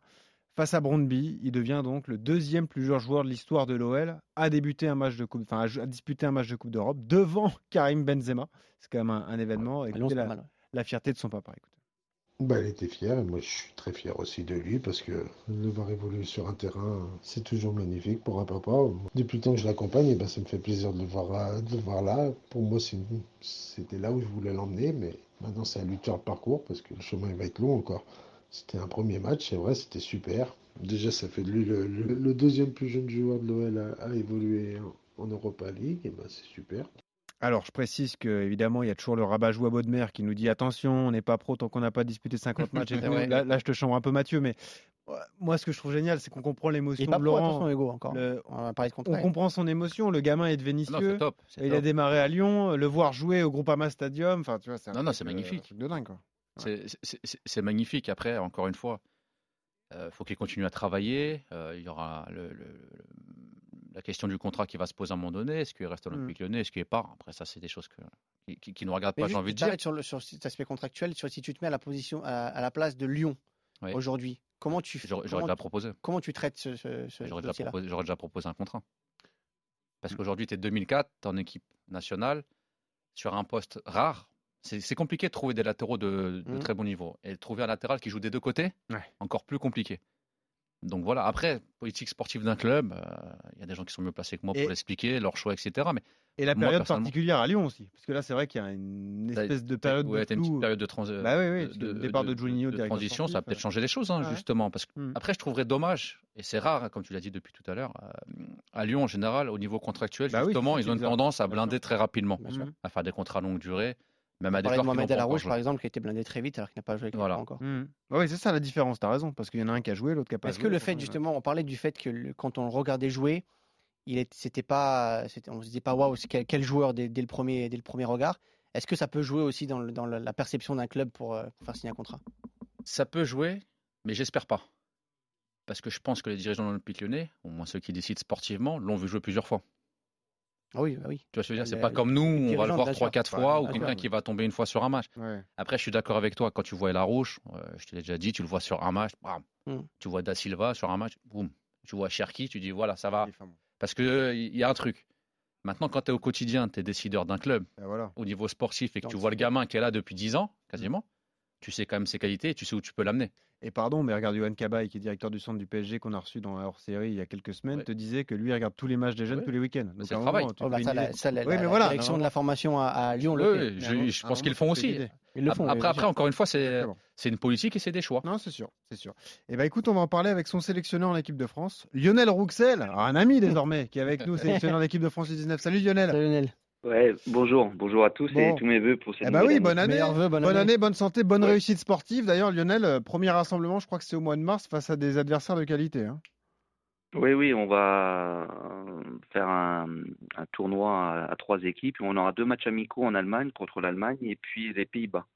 face à Brondby, il devient donc le deuxième plus jeune joueur de l'histoire de l'OL à débuter un match de coupe, enfin à, disputer un match de Coupe d'Europe devant Karim Benzema. C'est quand même un, un événement. Écoutez la, mal, ouais. la fierté de son papa. écoutez. Bah, elle était fière et moi je suis très fier aussi de lui parce que le voir évoluer sur un terrain, c'est toujours magnifique pour un papa. Depuis le temps que je l'accompagne, eh ben, ça me fait plaisir de le voir, là- de le voir là. Pour moi, c'était là où je voulais l'emmener, mais maintenant c'est à lui de faire le parcours parce que le chemin il va être long encore. C'était un premier match, c'est vrai, c'était super. Déjà, ça fait de lui le, le- le deuxième plus jeune joueur de l'OL à, à évoluer en, en Europa League, et ben, c'est super. Alors, je précise que évidemment, il y a toujours le rabat-joie Baudemer qui nous dit attention, on n'est pas pro tant qu'on n'a pas disputé 50 matchs. Là, là, je te chambre un peu Mathieu, mais Ouais, Moi, ce que je trouve génial, c'est qu'on comprend Il l'émotion de Laurent. attention, Hugo, encore. Le- On va parler de On comprend son émotion. Le gamin est de Ah top. c'est Il a démarré à Lyon. Le voir jouer au Groupama Stadium. Enfin, tu vois, c'est un Non, non, truc, c'est euh, magnifique. un truc de dingue, quoi. C'est- magnifique. Après, encore une fois, il faut qu'il continue à travailler. euh, il y aura le- le- le- la question du contrat qui va se poser à un moment donné. Est-ce qu'il reste Mm. Olympique Lyonnais? Est-ce qu'il part Après, ça, c'est des choses que, qui, qui- qui nous regardent Mais pas, j'ai envie de dire. sur, sur cet aspect contractuel, sur si tu te mets à la position, à, à la place de Lyon Ouais. aujourd'hui, comment tu, J'aurais déjà proposé. comment tu traites ce, ce, ce J'aurais déjà, déjà proposé un contrat. Parce qu'aujourd'hui, tu es 2004, tu es en équipe nationale, sur un poste rare. C'est compliqué de trouver des latéraux de, de Mhm. très bon niveau. Et trouver un latéral qui joue des deux côtés, Ouais. encore plus compliqué. Donc voilà, après, politique sportive d'un club, euh, il y a des gens qui sont mieux placés que moi Et- pour l'expliquer, leur choix, etc. Mais Et la période particulière à Lyon aussi. Parce que là, c'est vrai qu'il y a une espèce de période ouais, de une petite période de, trans- Bah oui, oui, de- départ de Juninho, de transition, ça va peut-être changer les choses, hein, Ouais. justement. Parce que Mm. après, je trouverais dommage, et c'est rare, hein, comme tu l'as dit depuis tout à l'heure, euh, à Lyon en général, au niveau contractuel, Bah oui, justement, c'est ils ont une tendance à blinder très rapidement, à faire des contrats longue durée, même à des de Mohamed Alarouche, par exemple, qui a été blindé très vite alors qu'il n'a pas joué avec Voilà. l'équipe encore. Mhm. Oui, c'est ça la différence, t'as raison. Parce qu'il y en a un qui a joué, l'autre qui a pas Est-ce que le fait, justement, on parlait du fait que le- quand on le regardait jouer, il c'était pas, on se disait pas waouh, quel, quel joueur dès, dès le premier, dès le premier regard. Est-ce que ça peut jouer aussi dans, le- dans le- la perception d'un club pour, euh, pour faire signer un contrat? Ça peut jouer, mais j'espère pas. Parce que je pense que les dirigeants de l'Olympique lyonnais, au moins ceux qui décident sportivement, l'ont vu jouer plusieurs fois. Ah oui, bah oui. Tu vois ce que je veux dire C'est pas comme nous, on va le voir bien sûr. 3-4 Ouais, fois, ou quelqu'un qui va tomber une fois sur un match. Ouais. Après, je suis d'accord avec toi. Quand tu vois La Rouge, euh, je te l'ai déjà dit, tu le vois sur un match, bam. Mm. tu vois Da Silva sur un match, boum. Tu vois Cherki, tu dis voilà, ça va. Parce qu'il y a un truc. Maintenant, quand tu es au quotidien, tu es décideur d'un club Et voilà. au niveau sportif et que Donc, tu vois le gamin qui est là depuis 10 ans, quasiment, tu sais quand même ses qualités et tu sais où tu peux l'amener. Et pardon, mais regarde Johan Cabaye, qui est directeur du centre du PSG, qu'on a reçu dans la hors-série il y a quelques semaines, Ouais. te disait que lui il regarde tous les matchs des jeunes Ouais. tous les week-ends. Donc, c'est le un travail. moment, Oh, bah, ça, une la, idée. ça, la- Oui, la- mais la voilà. direction de la formation à, à Lyon le Oui, fait. je, pense qu'ils le font aussi. Ils le font. Après, oui, bien après, encore une fois, c'est une politique et c'est des choix. Non, c'est sûr, c'est sûr. Et ben écoute, on va en parler avec son sélectionneur en équipe de France, Lionel Rouxel, un ami désormais, qui est avec nous, sélectionneur en équipe de France U19. Salut Lionel. Salut, Lionel. Ouais, bonjour, bonjour à tous Bon. et tous mes vœux pour cette Eh nouvelle oui, année. bonne année. Bonne Bonne année. année, bonne santé, bonne Ouais. réussite sportive. D'ailleurs, Lionel, euh, premier rassemblement, je crois que c'est au mois de mars face à des adversaires de qualité. hein. Oui, oui, on va euh, faire un, un tournoi à, à trois équipes. On aura deux matchs amicaux en Allemagne contre l'Allemagne et puis les Pays-Bas.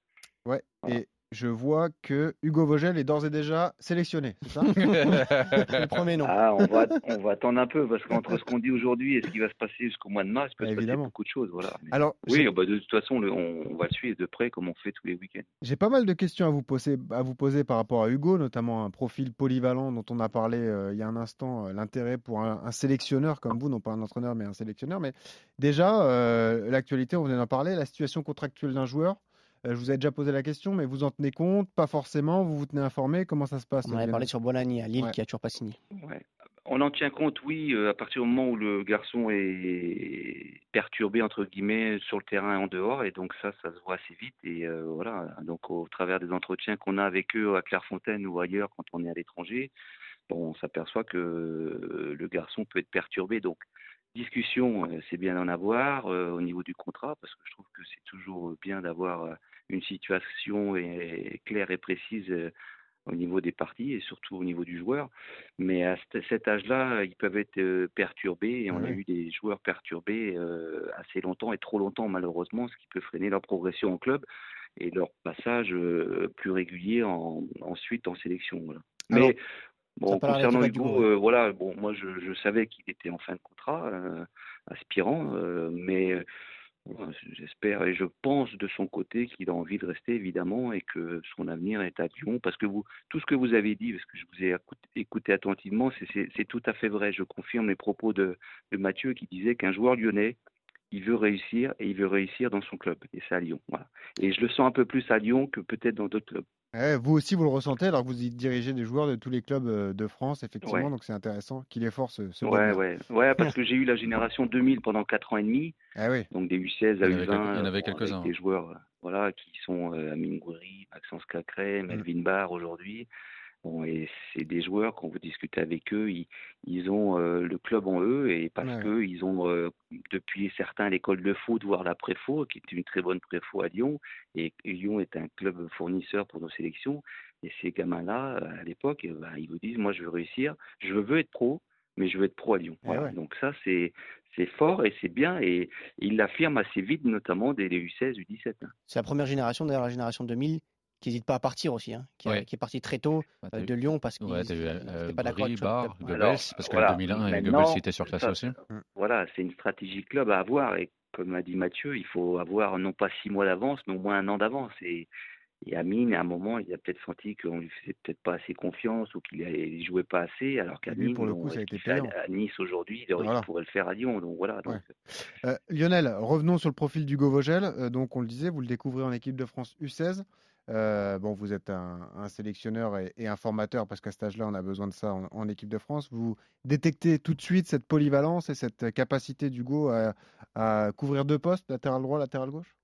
Ouais. Voilà. Et je vois que Hugo Vogel est d'ores et déjà sélectionné, c'est ça? Le premier nom. Ah, on va, on va attendre un peu parce qu'entre ce qu'on dit aujourd'hui et ce qui va se passer jusqu'au mois de mars, il peut Bah, se passer évidemment. beaucoup de choses. Voilà. Mais- Alors, oui, bah, de toute façon, le- on, on va le suivre de près comme on fait tous les week-ends. j'ai pas mal de questions à vous poser, à vous poser par rapport à Hugo, notamment un profil polyvalent dont on a parlé euh, il y a un instant, euh, l'intérêt pour un, un sélectionneur comme vous, non pas un entraîneur mais un sélectionneur. Mais déjà, euh, l'actualité, on venait d'en parler, la situation contractuelle d'un joueur. Euh, je vous ai déjà posé la question, mais vous en tenez compte Pas forcément Vous vous tenez informé Comment ça se passe On en avait parlé sur Bonani à Lille Ouais. qui a toujours pas signé. Ouais. On en tient compte, oui, euh, à partir du moment où le garçon est perturbé entre guillemets sur le terrain et en dehors, et donc ça, ça se voit assez vite. Et euh, voilà, donc au travers des entretiens qu'on a avec eux à Clairefontaine ou ailleurs quand on est à l'étranger, bon, on s'aperçoit que le garçon peut être perturbé. Donc discussion, c'est bien d'en avoir euh, au niveau du contrat, parce que je trouve que c'est toujours bien d'avoir euh, une situation claire et précise euh, au niveau des parties et surtout au niveau du joueur. Mais à cet- âge-là, ils peuvent être euh, perturbés et on a eu des joueurs perturbés euh, assez longtemps et trop longtemps malheureusement, ce qui peut freiner leur progression en club et leur passage plus régulier en, ensuite en sélection. Voilà. Alors, Mais bon, concernant Hugo, euh, voilà, bon, moi je, je savais qu'il était en fin de contrat, euh, aspirant, euh, mais J'espère et je pense de son côté qu'il a envie de rester évidemment et que son avenir est à Lyon. Parce que vous tout ce que vous avez dit parce que je vous ai écouté, attentivement c'est- tout à fait vrai. Je confirme les propos de, de Mathieu qui disait qu'un joueur lyonnais il veut réussir et il veut réussir dans son club et c'est à Lyon voilà. Et je le sens un peu plus à Lyon que peut-être dans d'autres clubs Ouais, vous aussi, vous le ressentez alors que vous y dirigez des joueurs de tous les clubs euh, de France, effectivement. Ouais. Donc c'est intéressant qu'il est fort ce, ce ouais ouais ouais parce que j'ai eu la génération 2000 pendant quatre ans et demi Ah oui. donc des U16 à Il y en avait U20 quelques- il y en avait euh, quelques-uns. avec des joueurs euh, voilà qui sont euh, Amine Gouiri, Maxence Cacré, Mm. Melvin Barr aujourd'hui. Bon, et c'est des joueurs quand vous discutez avec eux, ils, ils ont euh, le club en eux et parce Ouais. que ils ont euh, depuis certains l'école de foot voire la préfo qui est une très bonne préfo à Lyon et Lyon est un club fournisseur pour nos sélections Et ces gamins-là, à l'époque, bah, ils vous disent, moi je veux réussir, je veux être pro, mais je veux être pro à Lyon. Eh Voilà. ouais. Donc ça, c'est c'est fort et c'est bien et il l'affirme assez vite, notamment dès les U16, U17. hein. C'est la première génération, d'ailleurs la génération 2000, qui n'hésite pas à partir aussi, hein, qui, a- Ouais. qui est parti très tôt Bah, euh, de Lyon parce qu'il Ouais, n'était euh, pas d'accord avec club. Goebbels, Alors, parce que voilà. le 2001 et Maintenant, Goebbels était surclassé aussi. Voilà, c'est une stratégie club à avoir et comme l'a dit Mathieu, il faut avoir non pas six mois d'avance, mais au moins un an d'avance. Et, et Amine, à un moment, il a peut-être senti qu'on lui faisait peut-être pas assez confiance ou qu'il ne jouait pas assez, alors qu'Amine, pour le coup, ça a été à- Nice aujourd'hui, il, Voilà. pourrait le faire à Lyon. Donc voilà. donc, Euh, Lionel, revenons sur le profil d'Hugo Vogel. Euh, donc, on le disait, vous le découvrez en équipe de France U16. Euh, bon, vous êtes un, sélectionneur et, un formateur parce qu'à cet âge-là, on a besoin de ça en, équipe de France. Vous détectez tout de suite cette polyvalence et cette capacité d'Hugo à couvrir deux postes, latéral droit, latéral gauche?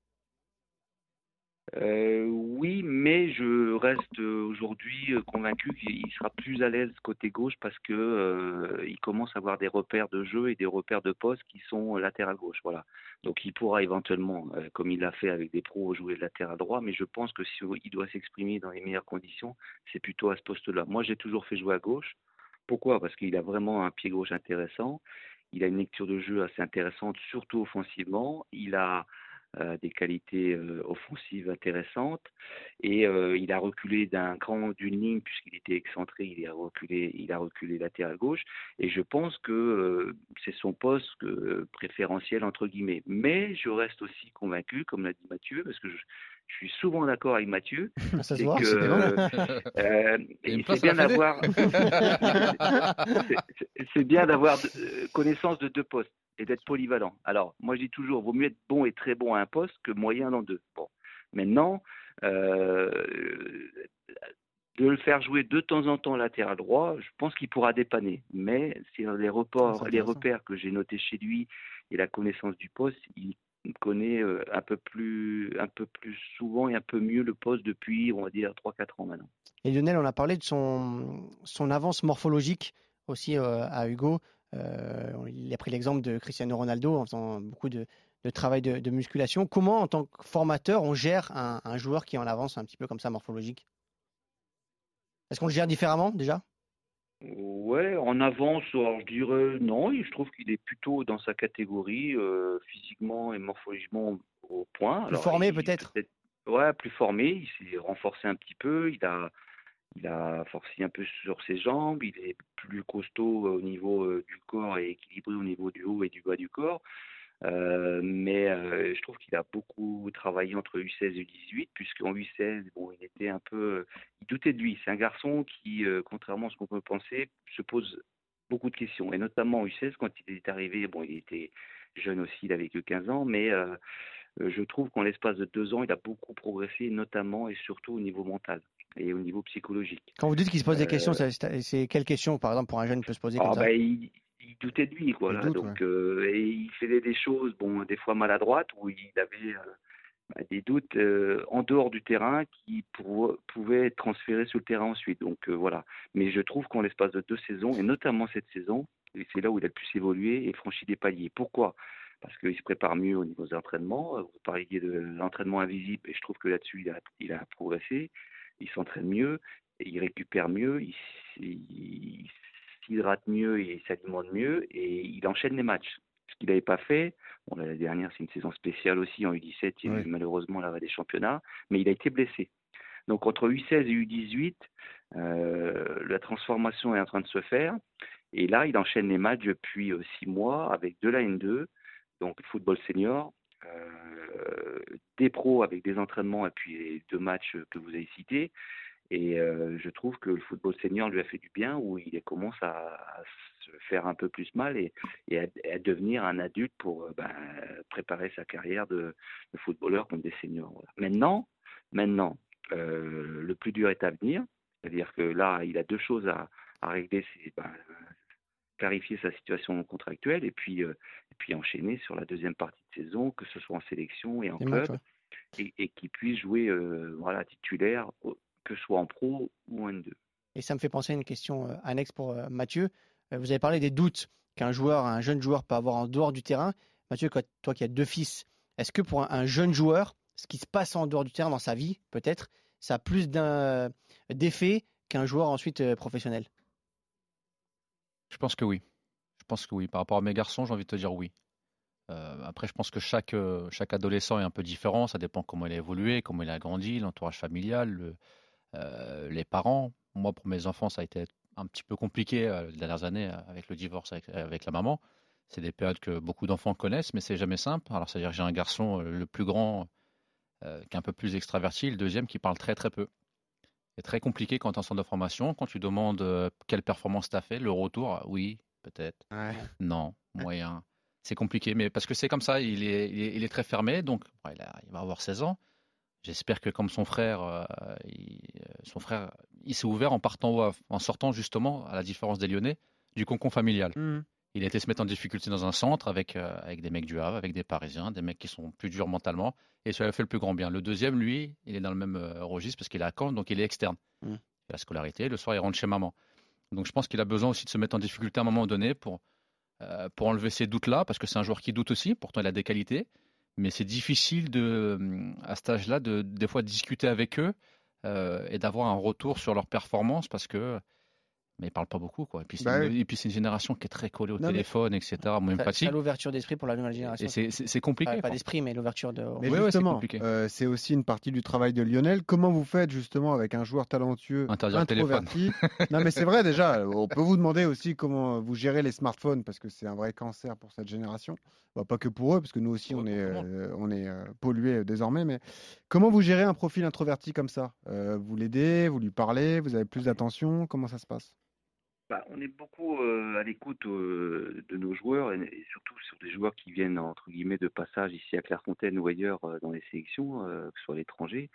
Euh, oui, mais je reste euh, aujourd'hui euh, convaincu qu'il sera plus à l'aise côté gauche parce que il commence à avoir des repères de jeu et des repères de poste qui sont latéral gauche. Voilà. Donc il pourra éventuellement, comme il l'a fait avec des pros, jouer latéral droit, mais je pense que si il doit s'exprimer dans les meilleures conditions, c'est plutôt à ce poste-là. Moi, j'ai toujours fait jouer à gauche. Pourquoi? Parce qu'il a vraiment un pied gauche intéressant. Il a une lecture de jeu assez intéressante, surtout offensivement. Il a euh, des qualités euh, offensives intéressantes et euh, il a reculé d'un cran d'une ligne puisqu'il était excentré, il a reculé, il a reculé latéral gauche et je pense que c'est son poste préférentiel entre guillemets. Mais je reste aussi convaincu, comme l'a dit Mathieu, parce que je, je suis souvent d'accord avec Mathieu, Ça se c'est voit, que euh, c'est bien d'avoir c'est- c'est- c'est bien d'avoir euh, connaissance de deux postes et d'être polyvalent. Alors, moi je dis toujours, vaut mieux être bon et très bon à un poste que moyen dans deux. Bon, maintenant, euh, de le faire jouer de temps en temps latéral droit, je pense qu'il pourra dépanner. Mais sur les Ah, reports, c'est les repères que j'ai notés chez lui et la connaissance du poste, il connaît euh, un peu plus, souvent et un peu mieux le poste depuis, on va dire, 3-4 ans maintenant. Et Lionel, on a parlé de son, avance morphologique aussi euh, à Hugo. Euh, il a pris l'exemple de Cristiano Ronaldo en faisant beaucoup de, travail de, musculation. Comment, en tant que formateur, on gère un, un joueur qui en avance un petit peu comme ça morphologique? Est-ce qu'on le gère différemment déjà? Ouais, en avance, alors je dirais non, je trouve qu'il est plutôt dans sa catégorie, euh, physiquement et morphologiquement au point. Plus Alors, formé, il- peut-être? Ouais, plus formé, il s'est renforcé un petit peu, il a, il a forcé un peu sur ses jambes, il est plus costaud au niveau euh, du corps et équilibré au niveau du haut et du bas du corps. Euh, mais euh, je trouve qu'il a beaucoup travaillé entre U16 et U18, puisqu'en U16, bon, il était un peu, il doutait de lui. C'est un garçon qui, euh, contrairement à ce qu'on peut penser, se pose beaucoup de questions, et notamment en U16 quand il est arrivé. Bon, il était jeune aussi, il avait que 15 ans, mais euh, euh, je trouve qu'en l'espace de deux ans, il a beaucoup progressé, notamment et surtout au niveau mental et au niveau psychologique. Quand vous dites qu'il se pose des Euh, questions, ça- c'est quelles questions, par exemple, pour un jeune peut se poser Ah, comme ça? bah, il, il doutait de lui, quoi. Il là. doute, donc, euh, et il faisait des choses, bon, des fois maladroites, où il avait euh, bah, des doutes euh, en dehors du terrain qui pour- pouvaient être transférés sur le terrain ensuite. Donc voilà. Mais je trouve qu'en l'espace de deux saisons, et notamment cette saison, c'est là où il a le plus évolué et franchi des paliers. Pourquoi? Parce qu'il se prépare mieux au niveau des entraînements. Vous parliez de l'entraînement invisible, et je trouve que là-dessus, il a, il a progressé. Il s'entraîne mieux, et il récupère mieux, il, il s'hydrate mieux et s'alimente mieux, et il enchaîne les matchs. Ce qu'il n'avait pas fait, bon, l'année dernière, c'est une saison spéciale aussi, en U17, il y a eu malheureusement l'arrêt des championnats, mais il a été blessé. Donc entre U16 et U18, euh, la transformation est en train de se faire. Et là, il enchaîne les matchs depuis euh, six mois avec de la N2, donc football senior, euh, des pros avec des entraînements et puis les deux matchs que vous avez cités. Et euh, je trouve que le football senior lui a fait du bien, où il commence à, à se faire un peu plus mal et, et à, à devenir un adulte pour euh, ben, préparer sa carrière de, de footballeur comme des seniors. Voilà. Maintenant, maintenant euh, le plus dur est à venir. C'est-à-dire que là, il a deux choses à, à régler. C'est ben, clarifier sa situation contractuelle et puis, et puis enchaîner sur la deuxième partie de saison, que ce soit en sélection et en club, et, et qu'il puisse jouer voilà, titulaire, que ce soit en pro ou en N2. Et ça me fait penser à une question euh, annexe pour euh, Mathieu. Euh, vous avez parlé des doutes qu'un joueur, un jeune joueur peut avoir en dehors du terrain. Mathieu, toi qui as deux fils, est-ce que pour un, un jeune joueur, ce qui se passe en dehors du terrain dans sa vie, peut-être, ça a plus d'effet qu'un joueur ensuite professionnel? Je pense que oui. Je pense que oui. Par rapport à mes garçons, j'ai envie de te dire oui. Euh, après, je pense que chaque, chaque adolescent est un peu différent. Ça dépend comment il a évolué, comment il a grandi, l'entourage familial, le- euh, les parents. Moi, pour mes enfants, ça a été un petit peu compliqué euh, les dernières années euh, avec le divorce avec, avec la maman. C'est des périodes que beaucoup d'enfants connaissent, mais c'est jamais simple. Alors, c'est-à-dire que j'ai un garçon, euh, le plus grand, euh, qui est un peu plus extraverti, le deuxième qui parle très très peu. C'est très compliqué quand tu es en centre de formation, quand tu demandes euh, quelle performance tu as fait, le retour, ah, oui, peut-être, Ouais. non, moyen. C'est compliqué, mais parce que c'est comme ça, il est, il est, il est très fermé, donc ouais, il, a- il va avoir 16 ans. J'espère que comme son frère, euh, il, son frère, il s'est ouvert en partant, en sortant justement, à la différence des Lyonnais, du concon familial. Mhm. Il a été se mettre en difficulté dans un centre avec, euh, avec des mecs du Havre, avec des Parisiens, des mecs qui sont plus durs mentalement, et ça lui a fait le plus grand bien. Le deuxième, lui, il est dans le même euh, registre parce qu'il est à Caen, donc il est externe. Mm. Il fait la scolarité, le soir il rentre chez maman. Donc je pense qu'il a besoin aussi de se mettre en difficulté à un moment donné pour, pour enlever ces doutes-là, parce que c'est un joueur qui doute aussi, pourtant il a des qualités, mais c'est difficile hum, à cet âge-là de des fois discuter avec eux euh, et d'avoir un retour sur leur performance parce que mais ils parlent pas beaucoup quoi. Et puis c'est Bah une, et puis c'est une génération qui est très collée au Non, téléphone, etc. Moi, fatigue. l'ouverture d'esprit pour la nouvelle génération. Et c'est- compliqué. Pas, d'esprit, mais l'ouverture de. Mais Ouais, ouais, c'est justement, compliqué. euh, c'est aussi une partie du travail de Lionel. Comment vous faites justement avec un joueur talentueux, Interdire introverti Non, mais c'est vrai déjà. On peut vous demander aussi comment vous gérez les smartphones parce que c'est un vrai cancer pour cette génération. Bah, pas que pour eux, parce que nous aussi on est, euh, on est euh, pollués euh, désormais. Mais comment vous gérez un profil introverti comme ça? Euh, Vous l'aidez, vous lui parlez, vous avez plus d'attention? Comment ça se passe? Bah, on est beaucoup euh, à l'écoute de nos joueurs et, surtout sur des joueurs qui viennent entre guillemets de passage ici à Clairefontaine ou ailleurs dans les sélections, que ce soit à l'étranger.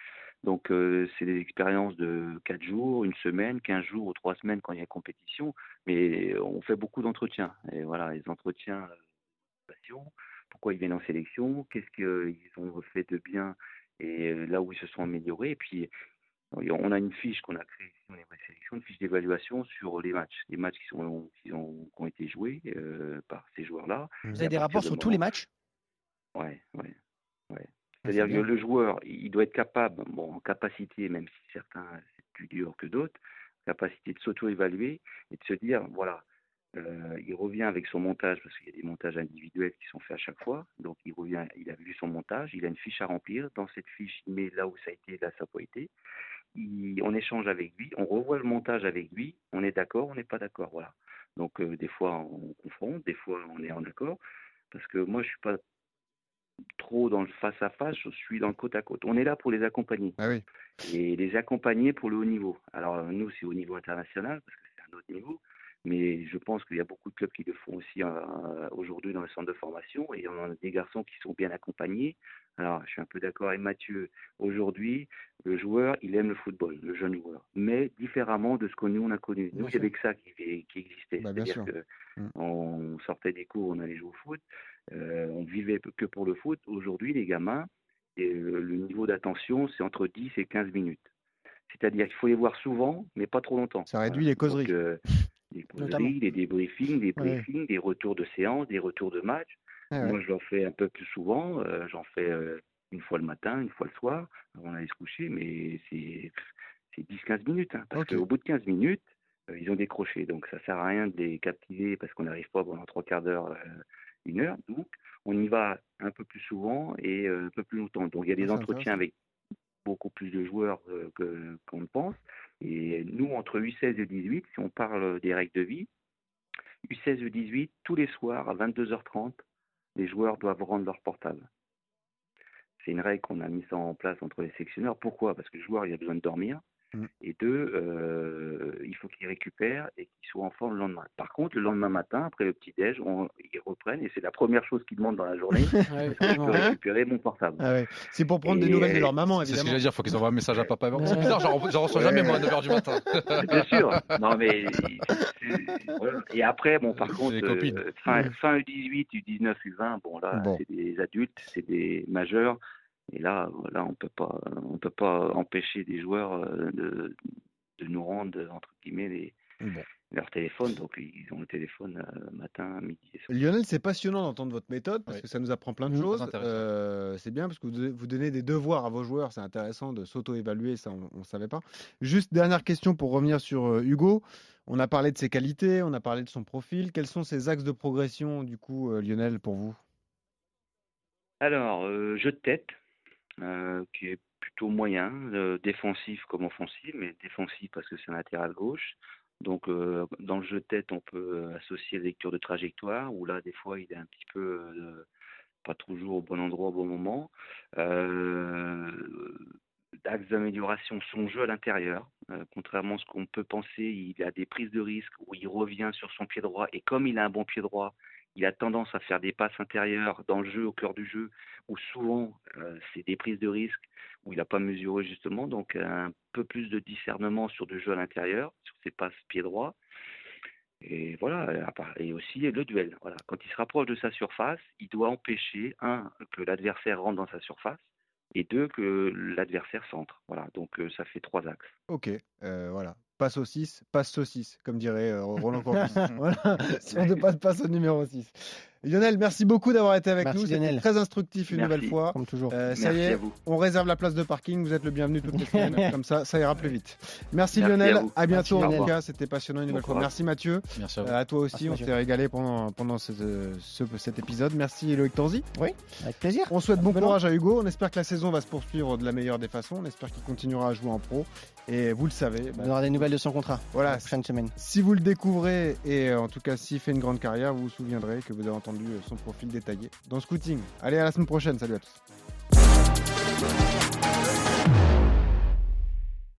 Donc c'est des expériences de 4 jours, une semaine, 15 jours ou 3 semaines quand il y a compétition, mais on fait beaucoup d'entretiens. Et voilà, les entretiens, pourquoi ils viennent en sélection, qu'est-ce qu'ils ont fait de bien et là où ils se sont améliorés. Et puis on a une fiche qu'on a créée au niveau une fiche d'évaluation sur les matchs, les matchs qui, sont, qui, ont, qui ont été joués euh, par ces joueurs-là. Vous avez des rapports de sur tous les matchs? Ouais, ouais, ouais. c'est C'est-à-dire que le joueur, il doit être capable, bon, en capacité, même si certains c'est plus dur que d'autres, capacité de s'auto-évaluer et de se dire, voilà, euh, il revient avec son montage, parce qu'il y a des montages individuels qui sont faits à chaque fois. Donc il revient, il a vu son montage, il a une fiche à remplir. Dans cette fiche, il met là où ça a été, là ça n'a pas été. Il- on échange avec lui, on revoit le montage avec lui, on est d'accord, on n'est pas d'accord, voilà. Donc euh, des fois on confronte, des fois on est en accord, parce que moi je suis pas trop dans le face à face, je suis dans le côte à côte. On est là pour les accompagner Ah oui. et les accompagner pour le haut niveau. Alors nous, c'est au niveau international parce que c'est un autre niveau, mais je pense qu'il y a beaucoup de clubs qui le font aussi euh, aujourd'hui dans le centre de formation et on a des garçons qui sont bien accompagnés. Alors, je suis un peu d'accord avec Mathieu. Aujourd'hui, le joueur, il aime le football, le jeune joueur, mais différemment de ce que nous on a connu. Nous, il y sûr. avait que ça qui, qui existait. Bah, C'est-à-dire que Mm. sortait des cours, on allait jouer au foot, euh, on vivait que pour le foot. Aujourd'hui, les gamins, et euh, le niveau d'attention, c'est entre 10 et 15 minutes. C'est-à-dire qu'il faut les voir souvent, mais pas trop longtemps. Ça réduit les causeries. Donc, euh, Notamment. causeries, des débriefings, des briefings, des retours de séance, des retours de match. Ah ouais. Moi, je l'en fais un peu plus souvent. euh, J'en fais euh, une fois le matin, une fois le soir, avant d'aller se coucher, mais c'est c'est 10-15 minutes. hein, parce Ok. qu'au bout de 15 minutes, euh, ils ont décroché. Donc, ça sert à rien de les captiver parce qu'on n'arrive pas pendant trois quarts d'heure, une heure. Donc, on y va un peu plus souvent et un peu plus longtemps. Donc, il y a Ah, des entretiens avec beaucoup plus de joueurs que- qu'on ne pense. Et nous, entre U16 et 18, si on parle des règles de vie, U16 et 18, tous les soirs à 22h30, les joueurs doivent rendre leur portable. C'est une règle qu'on a mis ça en place entre les sectionneurs. Pourquoi? Parce que le joueur il a besoin de dormir. Mm. Et deux, euh, il faut qu'il récupère et qu'il soit en forme le lendemain. Par contre, le lendemain matin, après le petit-déj, on- ils reprennent et c'est la première chose qu'ils demandent dans la journée. Ouais, que je peux récupérer mon portable Ah ouais. C'est pour prendre des nouvelles de leur maman, C'est ce que j'allais dire, faut qu'ils envoient un message à papa. C'est bizarre, j'en reçois jamais moi à 9h du matin. Bien sûr. Non, mais et après, bon, par contre, euh, fin, fin U18, U19, U20, bon là, Bon. c'est des adultes, c'est des majeurs, et là, là, on peut pas, on peut pas empêcher des joueurs euh, de, de nous rendre entre guillemets les, Bon. leur téléphone, donc ils ont le téléphone euh, matin, midi et soir. Lionel, c'est passionnant d'entendre votre méthode parce Oui. que ça nous apprend plein de choses. Euh, c'est bien parce que vous, vous donnez des devoirs à vos joueurs. C'est intéressant de s'auto-évaluer. Ça, on ne savait pas. Juste dernière question pour revenir sur Hugo. On a parlé de ses qualités, on a parlé de son profil. Quels sont ses axes de progression, du coup, Lionel, pour vous? Alors, euh, jeu de tête, euh, qui est plutôt moyen, euh, défensif comme offensif, mais défensif parce que c'est un latéral gauche. Donc, euh, dans le jeu de tête, on peut associer lecture de trajectoire, où là, des fois, il est un petit peu pas toujours au bon endroit au bon moment. Axe d'amélioration, son jeu à l'intérieur. Contrairement à ce qu'on peut penser, il a des prises de risque où il revient sur son pied droit, et comme il a un bon pied droit, il a tendance à faire des passes intérieures dans le jeu, au cœur du jeu, où souvent euh, c'est des prises de risque, où il n'a pas mesuré justement, donc un peu plus de discernement sur du jeu à l'intérieur, sur ses passes pied droit. Et voilà, et aussi le duel. Quand il se rapproche de sa surface, il doit empêcher, un, que l'adversaire rentre dans sa surface, et deux, que l'adversaire centre. Voilà, donc euh, ça fait trois axes. Ok, euh, voilà. Pas saucisse, passe saucisse, comme dirait euh, Roland Courbis. voilà, si on ne passe pas au numéro 6. Lionel, merci beaucoup d'avoir été avec Merci, nous. C'était très instructif une Merci. nouvelle fois. Comme toujours. Euh, ça y Merci est, à vous. on réserve la place de parking. Vous êtes le bienvenu toutes les semaines. Comme ça, ça ira plus vite. Merci, à Lionel. À, bientôt. Merci, en tout cas, c'était passionnant une Bon nouvelle fois. Merci Mathieu. Merci à vous. Euh, à toi aussi, Merci, on s'est régalé pendant, pendant ce- ce- cet épisode. Merci Loïc Tanzi. Avec plaisir. On souhaite bon courage à Hugo. On espère que la saison va se poursuivre de la meilleure des façons. On espère qu'il continuera à jouer en pro. Et vous le savez, bah, On aura des nouvelles de son contrat. Voilà. la prochaine semaine. si vous le découvrez et en tout cas s'il fait une grande carrière, vous vous souviendrez que vous avez entendu euh, son profil détaillé dans Scouting. Allez, à la semaine prochaine. Salut à tous.